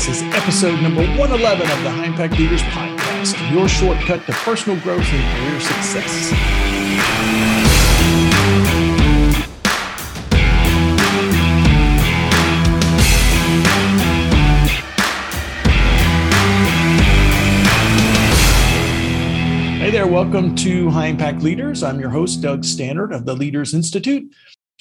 This is episode number 111 of the High Impact Leaders Podcast, your shortcut to personal growth and career success. Hey there, welcome to High Impact Leaders. I'm your host, Doug Staneart of the Leaders Institute.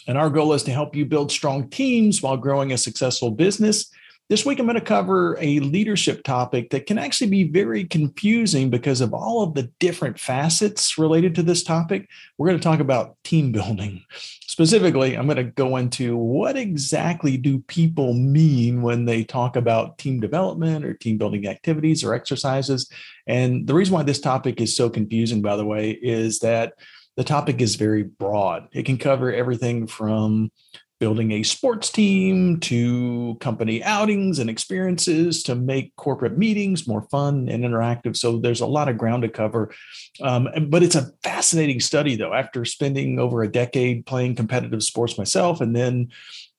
And our goal is to help you build strong teams while growing a successful business. This week, I'm going to cover a leadership topic that can actually be very confusing because of all of the different facets related to this topic. We're going to talk about team building. Specifically, I'm going to go into what exactly do people mean when they talk about team development or team building activities or exercises. And the reason why this topic is so confusing, by the way, is that the topic is very broad. It can cover everything from building a sports team to company outings and experiences to make corporate meetings more fun and interactive. So there's a lot of ground to cover. Um, but it's a fascinating study, though. After spending over a decade playing competitive sports myself and then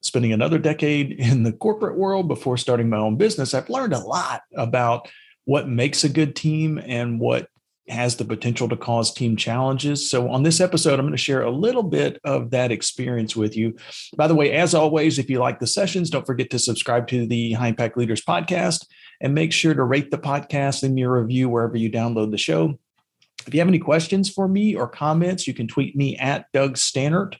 spending another decade in the corporate world before starting my own business, I've learned a lot about what makes a good team and what has the potential to cause team challenges. So, on this episode, I'm going to share a little bit of that experience with you. By the way, as always, if you like the sessions, don't forget to subscribe to the High Impact Leaders podcast and make sure to rate the podcast and your review wherever you download the show. If you have any questions for me or comments, you can tweet me at Doug Staneart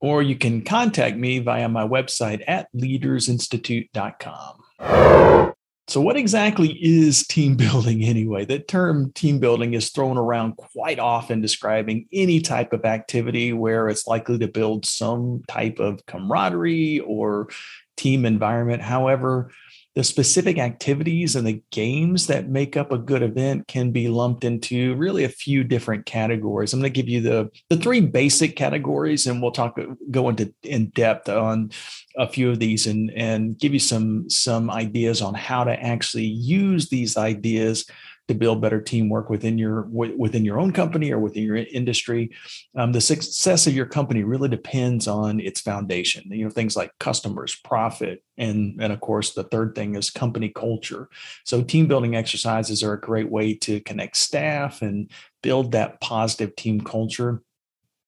or you can contact me via my website at leadersinstitute.com. So, what exactly is team building anyway? The term team building is thrown around quite often describing any type of activity where it's likely to build some type of camaraderie or team environment. However, the specific activities and the games that make up a good event can be lumped into really a few different categories. I'm going to give you the the three basic categories, and we'll talk go into in depth on a few of these and and give you some some ideas on how to actually use these ideas to build better teamwork within your within your own company or within your industry. Um, the success of your company really depends on its foundation. You know things like customers, profit, and and of course the third thing is company culture. So team building exercises are a great way to connect staff and build that positive team culture.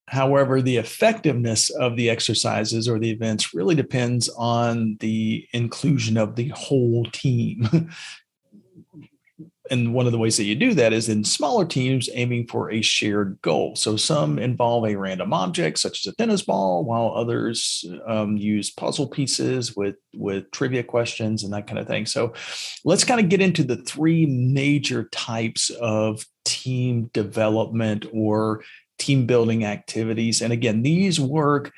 However, the effectiveness of the exercises or the events really depends on the inclusion of the whole team. and one of the ways that you do that is in smaller teams aiming for a shared goal. So some involve a random object, such as a tennis ball, while others um, use puzzle pieces with with trivia questions and that kind of thing. So let's kind of get into the three major types of team development or team building activities. And again, these work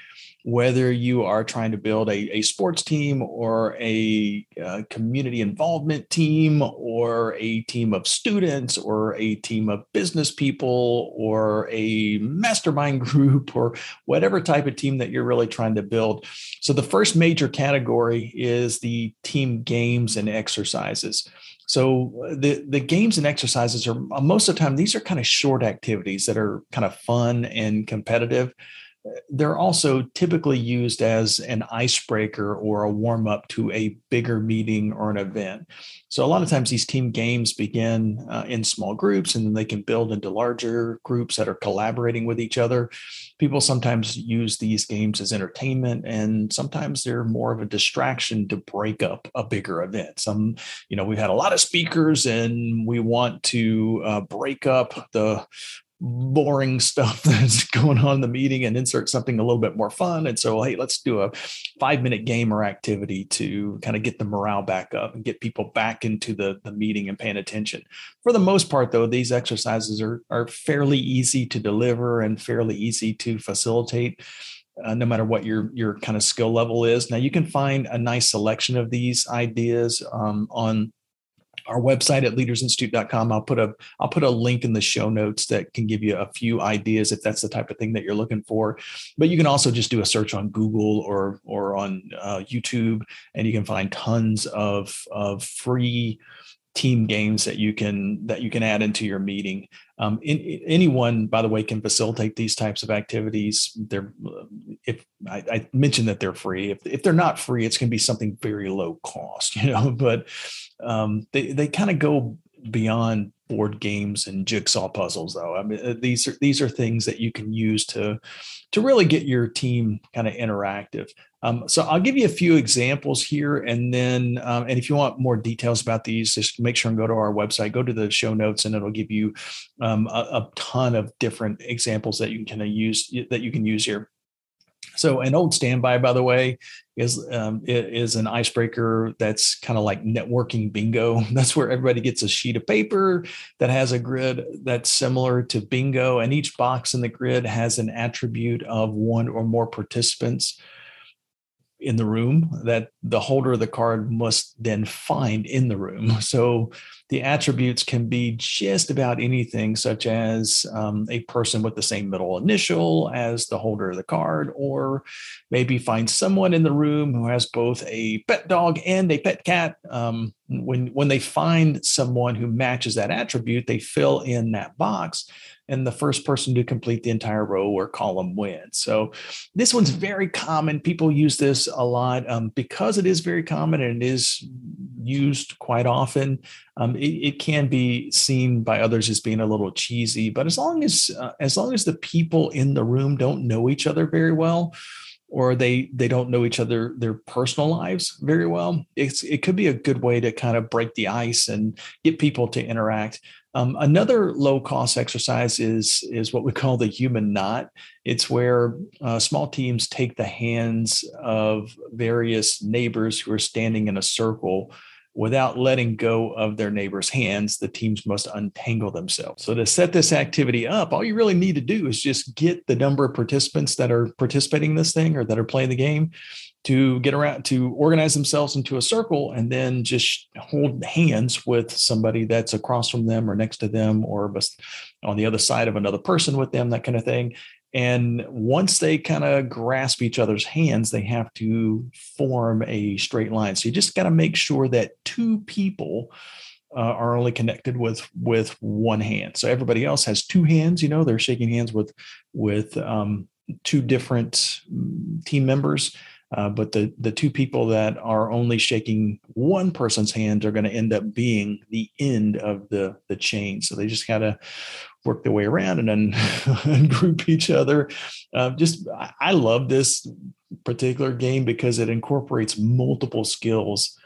whether you are trying to build a, a sports team or a, a, uh, community involvement team or a team of students or a team of business people or a mastermind group or whatever type of team that you're really trying to build. So, the first major category is the team games and exercises. So the the games and exercises are most of the time these are kind of short activities that are kind of fun and competitive they're also typically used as an icebreaker or a warm up to a bigger meeting or an event. So, a lot of times these team games begin uh, in small groups and then they can build into larger groups that are collaborating with each other. People sometimes use these games as entertainment and sometimes they're more of a distraction to break up a bigger event. Some, you know, we've had a lot of speakers and we want to uh, break up the boring stuff that's going on in the meeting and insert something a little bit more fun. And so, hey, let's do a five minute game or activity to kind of get the morale back up and get people back into the, the meeting and paying attention. For the most part, though, these exercises are, are fairly easy to deliver and fairly easy to facilitate. Uh, no matter what your your kind of skill level is. Now you can find a nice selection of these ideas um, on our website at leadersinstitute.com i'll put a i'll put a link in the show notes that can give you a few ideas if that's the type of thing that you're looking for. But you can also just do a search on google or or on uh, youtube and you can find tons of of free team games that you can that you can add into your meeting um, in, anyone by the way can facilitate these types of activities They're if I, I, mentioned that they're free. If, if they're not free, it's going to be something very low cost, you know. But um, they they kind of go beyond board games and jigsaw puzzles, though. I mean, uh, these are these are things that you can use to to really get your team kind of interactive. Um, so I'll give you a few examples here, and then um, and if you want more details about these, just make sure and go to our website, go to the show notes, and it'll give you um, a, a, ton of different examples that you can kind of use that you can use here. So an old standby, by the way, is um, is an icebreaker that's kind of like networking bingo. That's where everybody gets a sheet of paper that has a grid that's similar to bingo, and each box in the grid has an attribute of one or more participants in the room that the holder of the card must then find in the room. So the attributes can be just about anything, such as um, a person with the same middle initial as the holder of the card, or maybe find someone in the room who has both a pet dog and a pet cat. Um, when when they find someone who matches that attribute, they fill in that box and the first person to complete the entire row or column wins. So this one's very common. People use this a lot um, because it is very common and it is used quite often. Um, it, it, can be seen by others as being a little cheesy, but as long as uh, as long as the people in the room don't know each other very well, or they they don't know each other their personal lives very well it's it could be a good way to kind of break the ice and get people to interact um, another low cost exercise is is what we call the human knot. It's where uh, small teams take the hands of various neighbors who are standing in a circle without letting go of their neighbor's hands, the teams must untangle themselves. So, to set this activity up, all you really need to do is just get the number of participants that are participating in this thing or that are playing the game to get around to organize themselves into a circle and then just hold hands with somebody that's across from them or next to them or on the other side of another person with them, that kind of thing. And once they kind of grasp each other's hands, they have to form a straight line. So you just got to make sure that two people uh, are only connected with with one hand. So everybody else has two hands. You know, they're shaking hands with with um, two different mm, team members. Uh, but the the two people that are only shaking one person's hand are going to end up being the end of the the chain. So they just got to work their way around and then group each other. Uh, just I love this particular game because it incorporates multiple skills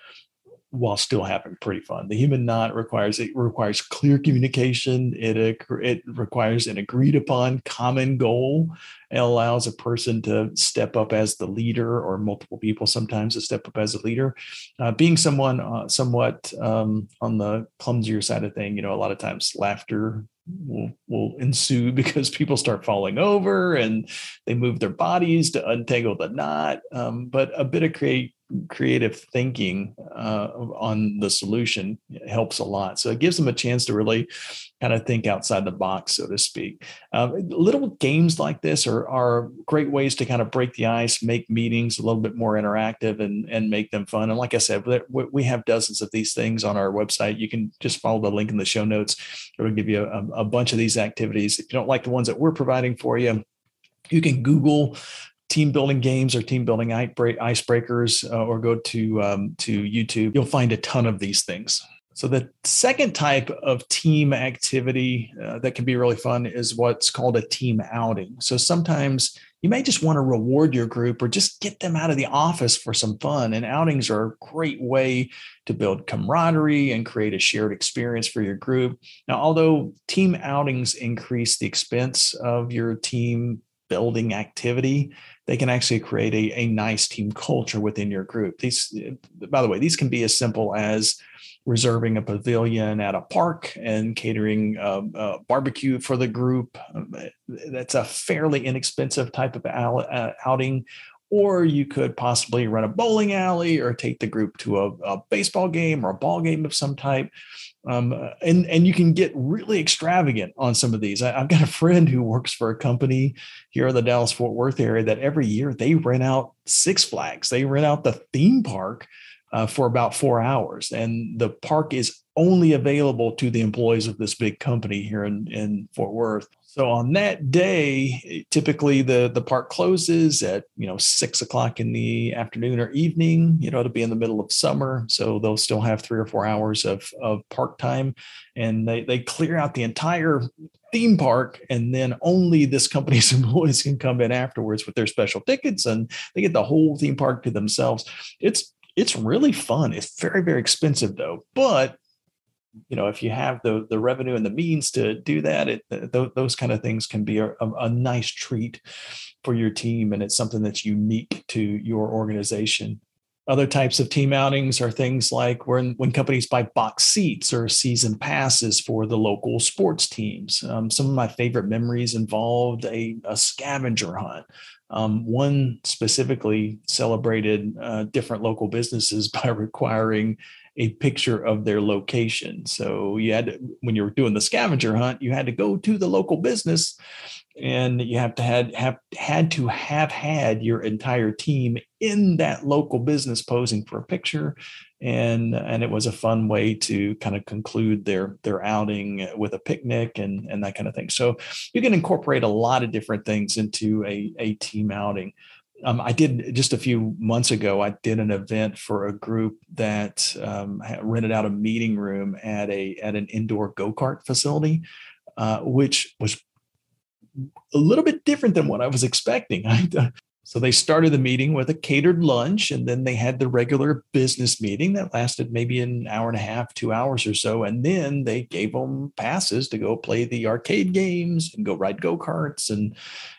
while still having pretty fun. The human knot requires it requires clear communication. It it requires an agreed upon common goal. It allows a person to step up as the leader, or multiple people sometimes to step up as a leader. Uh, being someone uh, somewhat um, on the clumsier side of thing, you know, a lot of times laughter will will ensue because people start falling over and they move their bodies to untangle the knot. Um, but a bit of create creative thinking uh, on the solution helps a lot. So it gives them a chance to really kind of think outside the box, so to speak. Um, little games like this are, are great ways to kind of break the ice, make meetings a little bit more interactive, and and make them fun. And like I said, we have dozens of these things on our website. You can just follow the link in the show notes. It'll give you a, a bunch of these activities. If you don't like the ones that we're providing for you, you can Google team building games or team building icebreakers uh, or go to um, to youtube you'll find a ton of these things. So the second type of team activity uh, that can be really fun is what's called a team outing. So sometimes you may just want to reward your group or just get them out of the office for some fun and outings are a great way to build camaraderie and create a shared experience for your group. Now although team outings increase the expense of your team building activity they can actually create a, a nice team culture within your group. These, by the way, these can be as simple as reserving a pavilion at a park and catering a, a barbecue for the group. Um, eh, that's a fairly inexpensive type of uh, outing. Or you could possibly run a bowling alley or take the group to a, a baseball game or a ball game of some type. Um, and and you can get really extravagant on some of these. I, have got a friend who works for a company here in the Dallas Fort Worth area that every year they rent out Six Flags. They rent out the theme park uh, for about four hours, and the park is only available to the employees of this big company here in in Fort Worth. So on that day, typically the the park closes at you know six o'clock in the afternoon or evening. You know, it'll be in the middle of summer, so they'll still have three or four hours of of park time, and they they clear out the entire theme park, and then only this company's employees can come in afterwards with their special tickets, and they get the whole theme park to themselves. It's it's really fun. It's very very expensive though, but you know if you have the the revenue and the means to do that it th- those kind of things can be a, a, nice treat for your team and it's something that's unique to your organization other types of team outings are things like when, when companies buy box seats or season passes for the local sports teams. Um, some of my favorite memories involved a, a scavenger hunt. Um, one specifically celebrated uh, different local businesses by requiring a picture of their location. So you had to, when you were doing the scavenger hunt, you had to go to the local business and you have to had have had to have had your entire team in that local business posing for a picture. And and it was a fun way to kind of conclude their their outing with a picnic and and that kind of thing. So you can incorporate a lot of different things into a a team outing um, I did just a few months ago. I did an event for a group that um, rented out a meeting room at a at an indoor go kart facility, uh, which was a little bit different than what I was expecting. so they started the meeting with a catered lunch, and then they had the regular business meeting that lasted maybe an hour and a half, two hours or so, and then they gave them passes to go play the arcade games and go ride go karts, and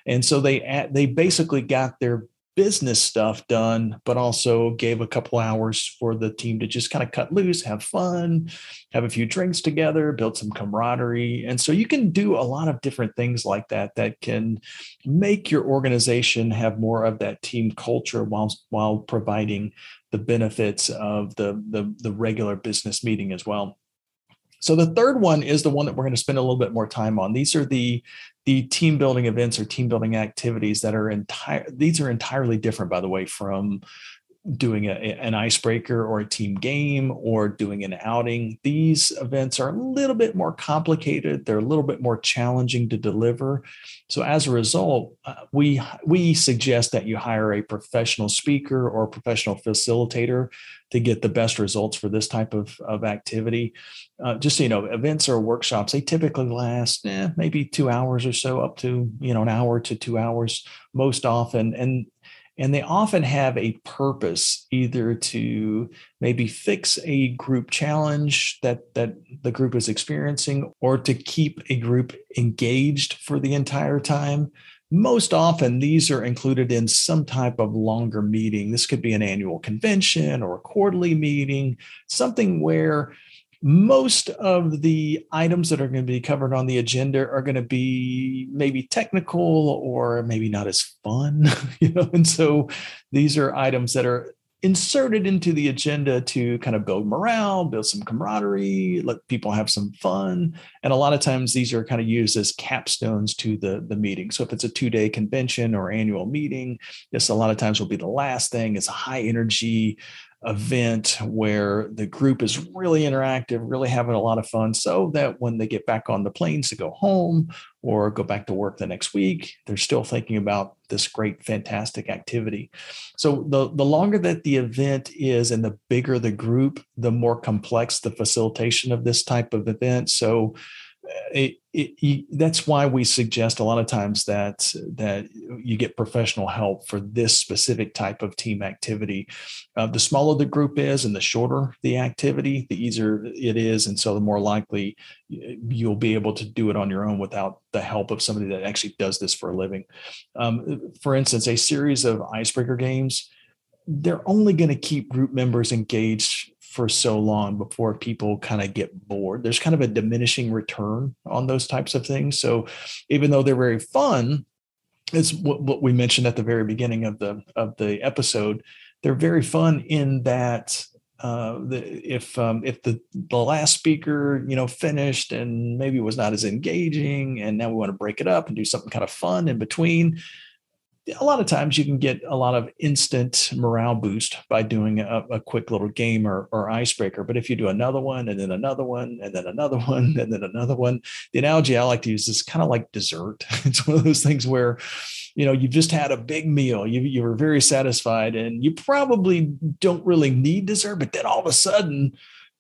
and so they they basically got their business stuff done, but also gave a couple hours for the team to just kind of cut loose, have fun, have a few drinks together, build some camaraderie. And so you can do a lot of different things like that that can make your organization have more of that team culture while while providing the benefits of the the, the regular business meeting as well. So the third one is the one that we're going to spend a little bit more time on. These are the the team building events or team building activities that are entire these are entirely different by the way from doing a, an icebreaker or a team game or doing an outing. These events are a little bit more complicated. They're a little bit more challenging to deliver. So as a result, uh, we we suggest that you hire a professional speaker or professional facilitator to get the best results for this type of, of activity. Uh, just so you know, events or workshops, they typically last eh, maybe two hours or so, up to you know an hour to two hours most often. And and they often have a purpose either to maybe fix a group challenge that that the group is experiencing or to keep a group engaged for the entire time. Most often these are included in some type of longer meeting. This could be an annual convention or a quarterly meeting something where most of the items that are going to be covered on the agenda are going to be maybe technical or maybe not as fun you know and so these are items that are inserted into the agenda to kind of build morale build some camaraderie let people have some fun. And a lot of times these are kind of used as capstones to the the meeting. So if it's a two day convention or annual meeting this a lot of times will be the last thing. It's a high energy event where the group is really interactive, really having a lot of fun, so that when they get back on the planes to go home or go back to work the next week, they're still thinking about this great, fantastic activity. So the, the longer that the event is and the bigger the group, the more complex the facilitation of this type of event. So it, it, that's why we suggest a lot of times that that you get professional help for this specific type of team activity. Uh, the smaller the group is, and the shorter the activity, the easier it is, and so the more likely you'll be able to do it on your own without the help of somebody that actually does this for a living. Um, for instance, a series of icebreaker games they're only going to keep group members engaged for so long before people kind of get bored. There's kind of a diminishing return on those types of things. So even though they're very fun, it's what, what we mentioned at the very beginning of the of the episode. They're very fun in that uh, the, if um, if the the last speaker you know finished and maybe was not as engaging, and now we want to break it up and do something kind of fun in between a lot of times you can get a lot of instant morale boost by doing a, a, quick little game or, or icebreaker. But if you do another one and then another one and then another one and then another one, the analogy I like to use is kind of like dessert. It's one of those things where, you know, you've just had a big meal, you, you were very satisfied, and you probably don't really need dessert, but then all of a sudden,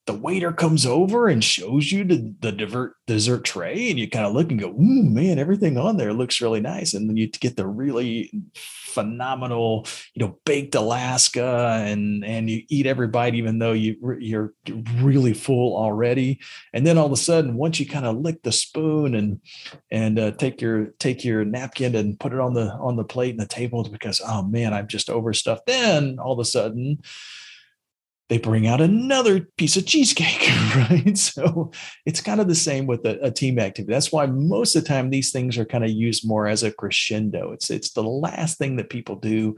the waiter comes over and shows you the, the divert dessert tray and you kind of look and go, Ooh, man, everything on there looks really nice. And then you get the really phenomenal, you know, baked Alaska and, and you eat every bite, even though you, you're really full already. And then all of a sudden, once you kind of lick the spoon and, and uh, take your, take your napkin and put it on the, on the plate and the table because, oh man, I'm just overstuffed. Then all of a sudden, they bring out another piece of cheesecake, right? So it's kind of the same with a, a, team activity. That's why most of the time these things are kind of used more as a crescendo. It's it's the last thing that people do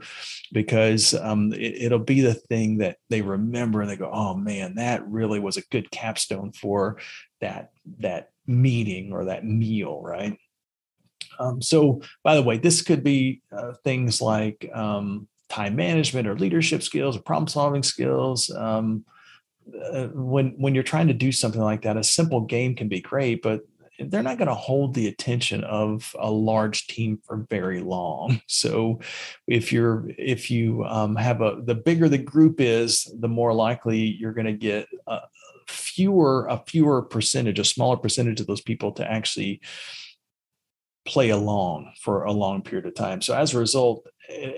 because um, it, will be the thing that they remember and they go, "Oh man, that really was a good capstone for that that meeting or that meal," right? Um, so, by the way, this could be uh, things like um, time management or leadership skills or problem solving skills. Um, uh, when when you're trying to do something like that, a simple game can be great, but they're not going to hold the attention of a large team for very long. So, if you're if you um, have a the bigger the group is, the more likely you're going to get a fewer a fewer percentage, a smaller percentage of those people to actually play along for a long period of time. So as a result,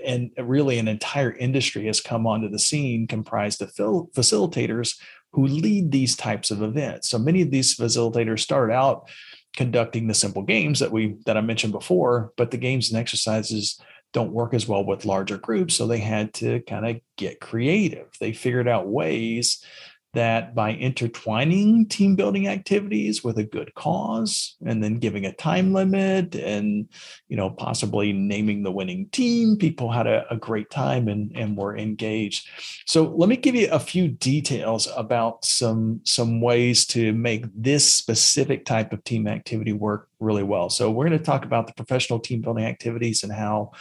and really an entire industry has come onto the scene comprised of facilitators who lead these types of events. So many of these facilitators start out conducting the simple games that we that I mentioned before, but the games and exercises don't work as well with larger groups. So they had to kind of get creative. They figured out ways that by intertwining team building activities with a good cause and then giving a time limit and you know possibly naming the winning team people had a, a, great time and, and were engaged. So let me give you a few details about some some ways to make this specific type of team activity work really well. So we're going to talk about the professional team building activities and how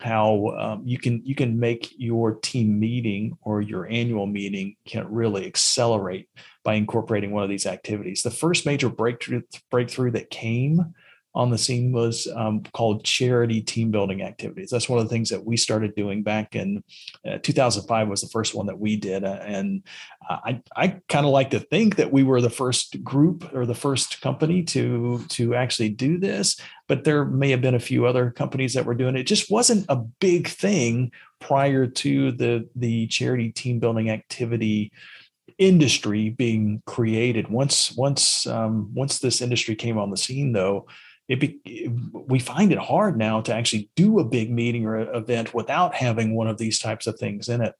how um, you can you can make your team meeting or your annual meeting can really accelerate by incorporating one of these activities. The first major breakthrough breakthrough that came on the scene was um, called charity team building activities. That's one of the things that we started doing back in uh, 2005 was the first one that we did. Uh, and I, I kind of like to think that we were the first group or the first company to, to actually do this, but there may have been a few other companies that were doing it. It just wasn't a big thing prior to the, the charity team building activity industry being created. Once, once, um, once this industry came on the scene though, it be, we find it hard now to actually do a big meeting or event without having one of these types of things in it.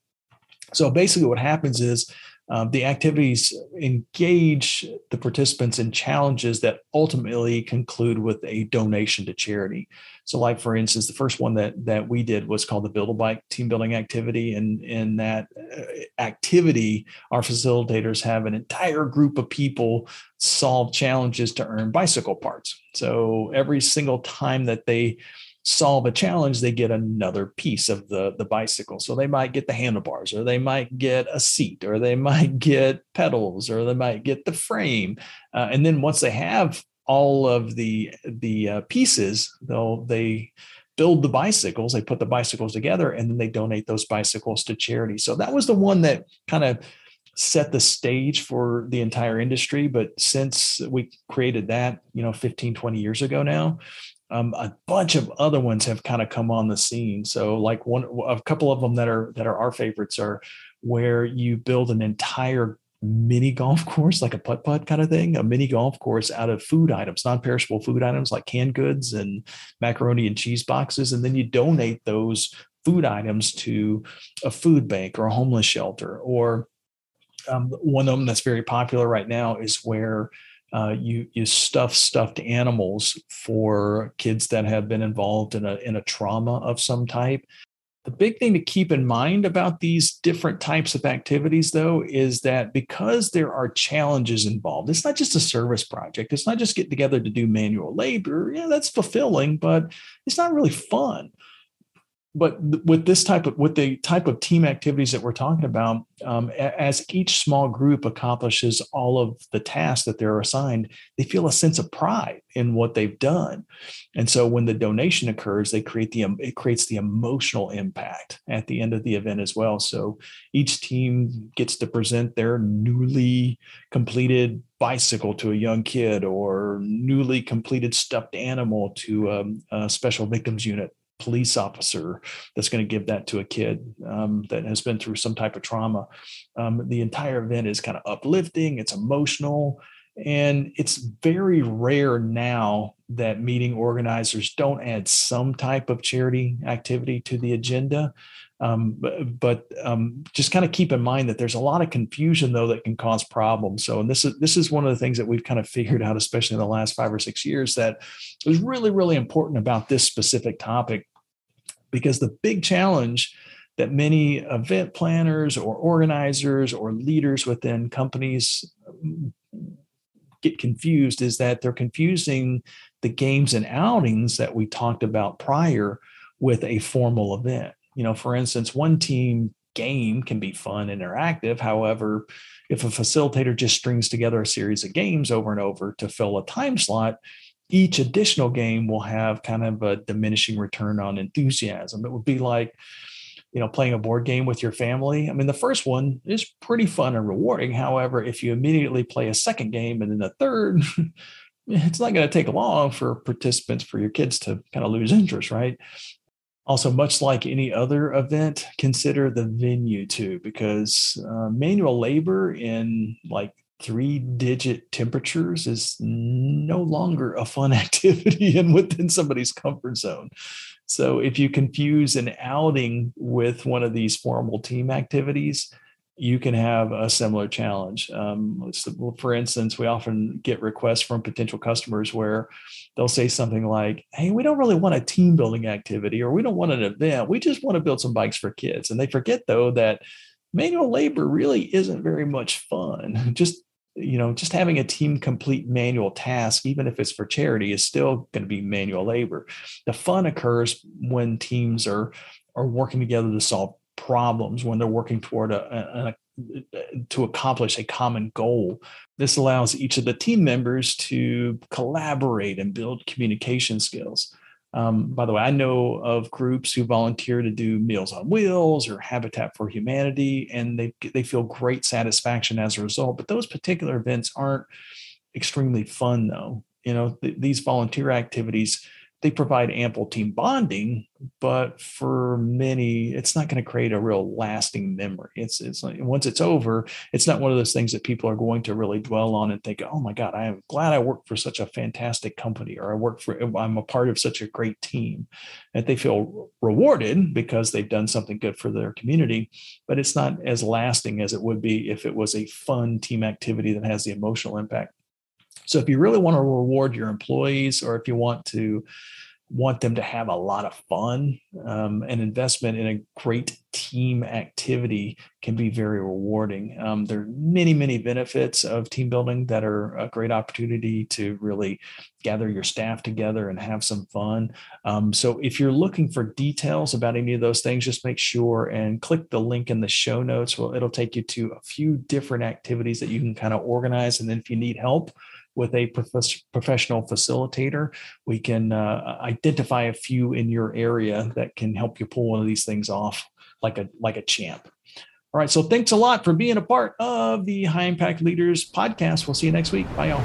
So basically, what happens is um, the activities engage the participants in challenges that ultimately conclude with a donation to charity. So, like for instance, the first one that that we did was called the Build a Bike team building activity, and in that uh, activity, our facilitators have an entire group of people solve challenges to earn bicycle parts. So every single time that they solve a challenge, they get another piece of the, the bicycle. So they might get the handlebars, or they might get a seat, or they might get pedals, or they might get the frame. Uh, and then once they have all of the the uh, pieces, they'll they build the bicycles. They put the bicycles together, and then they donate those bicycles to charity. So that was the one that kind of set the stage for the entire industry but since we created that you know 15 20 years ago now um, a bunch of other ones have kind of come on the scene. So, like one, a couple of them that are that are our favorites are where you build an entire mini golf course, like a putt putt kind of thing, a mini golf course out of food items, non perishable food items like canned goods and macaroni and cheese boxes, and then you donate those food items to a food bank or a homeless shelter. Or um, one of them that's very popular right now is where uh, you you stuff stuffed animals for kids that have been involved in a in a trauma of some type. The big thing to keep in mind about these different types of activities, though, is that because there are challenges involved, it's not just a service project. It's not just get together to do manual labor. Yeah, that's fulfilling, but it's not really fun but with this type of with the type of team activities that we're talking about um, as each small group accomplishes all of the tasks that they're assigned they feel a sense of pride in what they've done. And so when the donation occurs they create the it creates the emotional impact at the end of the event as well. So each team gets to present their newly completed bicycle to a young kid or newly completed stuffed animal to um, a special victims unit police officer that's going to give that to a kid um, that has been through some type of trauma. Um, the entire event is kind of uplifting, it's emotional. And it's very rare now that meeting organizers don't add some type of charity activity to the agenda. Um, but, um, just kind of keep in mind that there's a lot of confusion though that can cause problems. So, and this is this is one of the things that we've kind of figured out, especially in the last five or six years, that is really really important about this specific topic, because the big challenge that many event planners or organizers or leaders within companies um, get confused is that they're confusing the games and outings that we talked about prior with a formal event you know, for instance, one team game can be fun and interactive. However, if a facilitator just strings together a series of games over and over to fill a time slot, each additional game will have kind of a diminishing return on enthusiasm. It would be like, you know, playing a board game with your family. I mean, the first one is pretty fun and rewarding. However, if you immediately play a second game and then a third, it's not going to take long for participants, for your kids to kind of lose interest, right? Also, much like any other event, consider the venue too, because uh, manual labor in like three digit temperatures is no longer a fun activity and within somebody's comfort zone. So, if you confuse an outing with one of these formal team activities, you can have a similar challenge. Um, for instance, we often get requests from potential customers where they'll say something like, Hey, we don't really want a team building activity or we don't want an event. We just want to build some bikes for kids. And they forget, though, that manual labor really isn't very much fun. Just you know, just having a team complete manual task, even if it's for charity, is still going to be manual labor. The fun occurs when teams are are working together to solve problems when they're working toward a, a, a, to accomplish a common goal. This allows each of the team members to collaborate and build communication skills. Um, by the way, I know of groups who volunteer to do Meals on Wheels or Habitat for Humanity, and they they feel great satisfaction as a result. But those particular events aren't extremely fun, though. You know, th- these volunteer activities they provide ample team bonding, but for many, it's not going to create a real lasting memory. It's it's like once it's over, it's not one of those things that people are going to really dwell on and think, oh my God, I am glad I worked for such a fantastic company, or I work for I'm a part of such a great team. That they feel rewarded because they've done something good for their community, but it's not as lasting as it would be if it was a fun team activity that has the emotional impact. So if you really want to reward your employees or if you want to want them to have a lot of fun, um, an investment in a great team activity can be very rewarding. Um, there are many, many benefits of team building that are a great opportunity to really gather your staff together and have some fun. Um, so, if you're looking for details about any of those things, just make sure and click the link in the show notes. Well, it'll take you to a few different activities that you can kind of organize. And then, if you need help, with a prof- professional facilitator. We can uh, identify a few in your area that can help you pull one of these things off like a like a champ. All right, so thanks a lot for being a part of the High Impact Leaders podcast. We'll see you next week. Bye, y'all.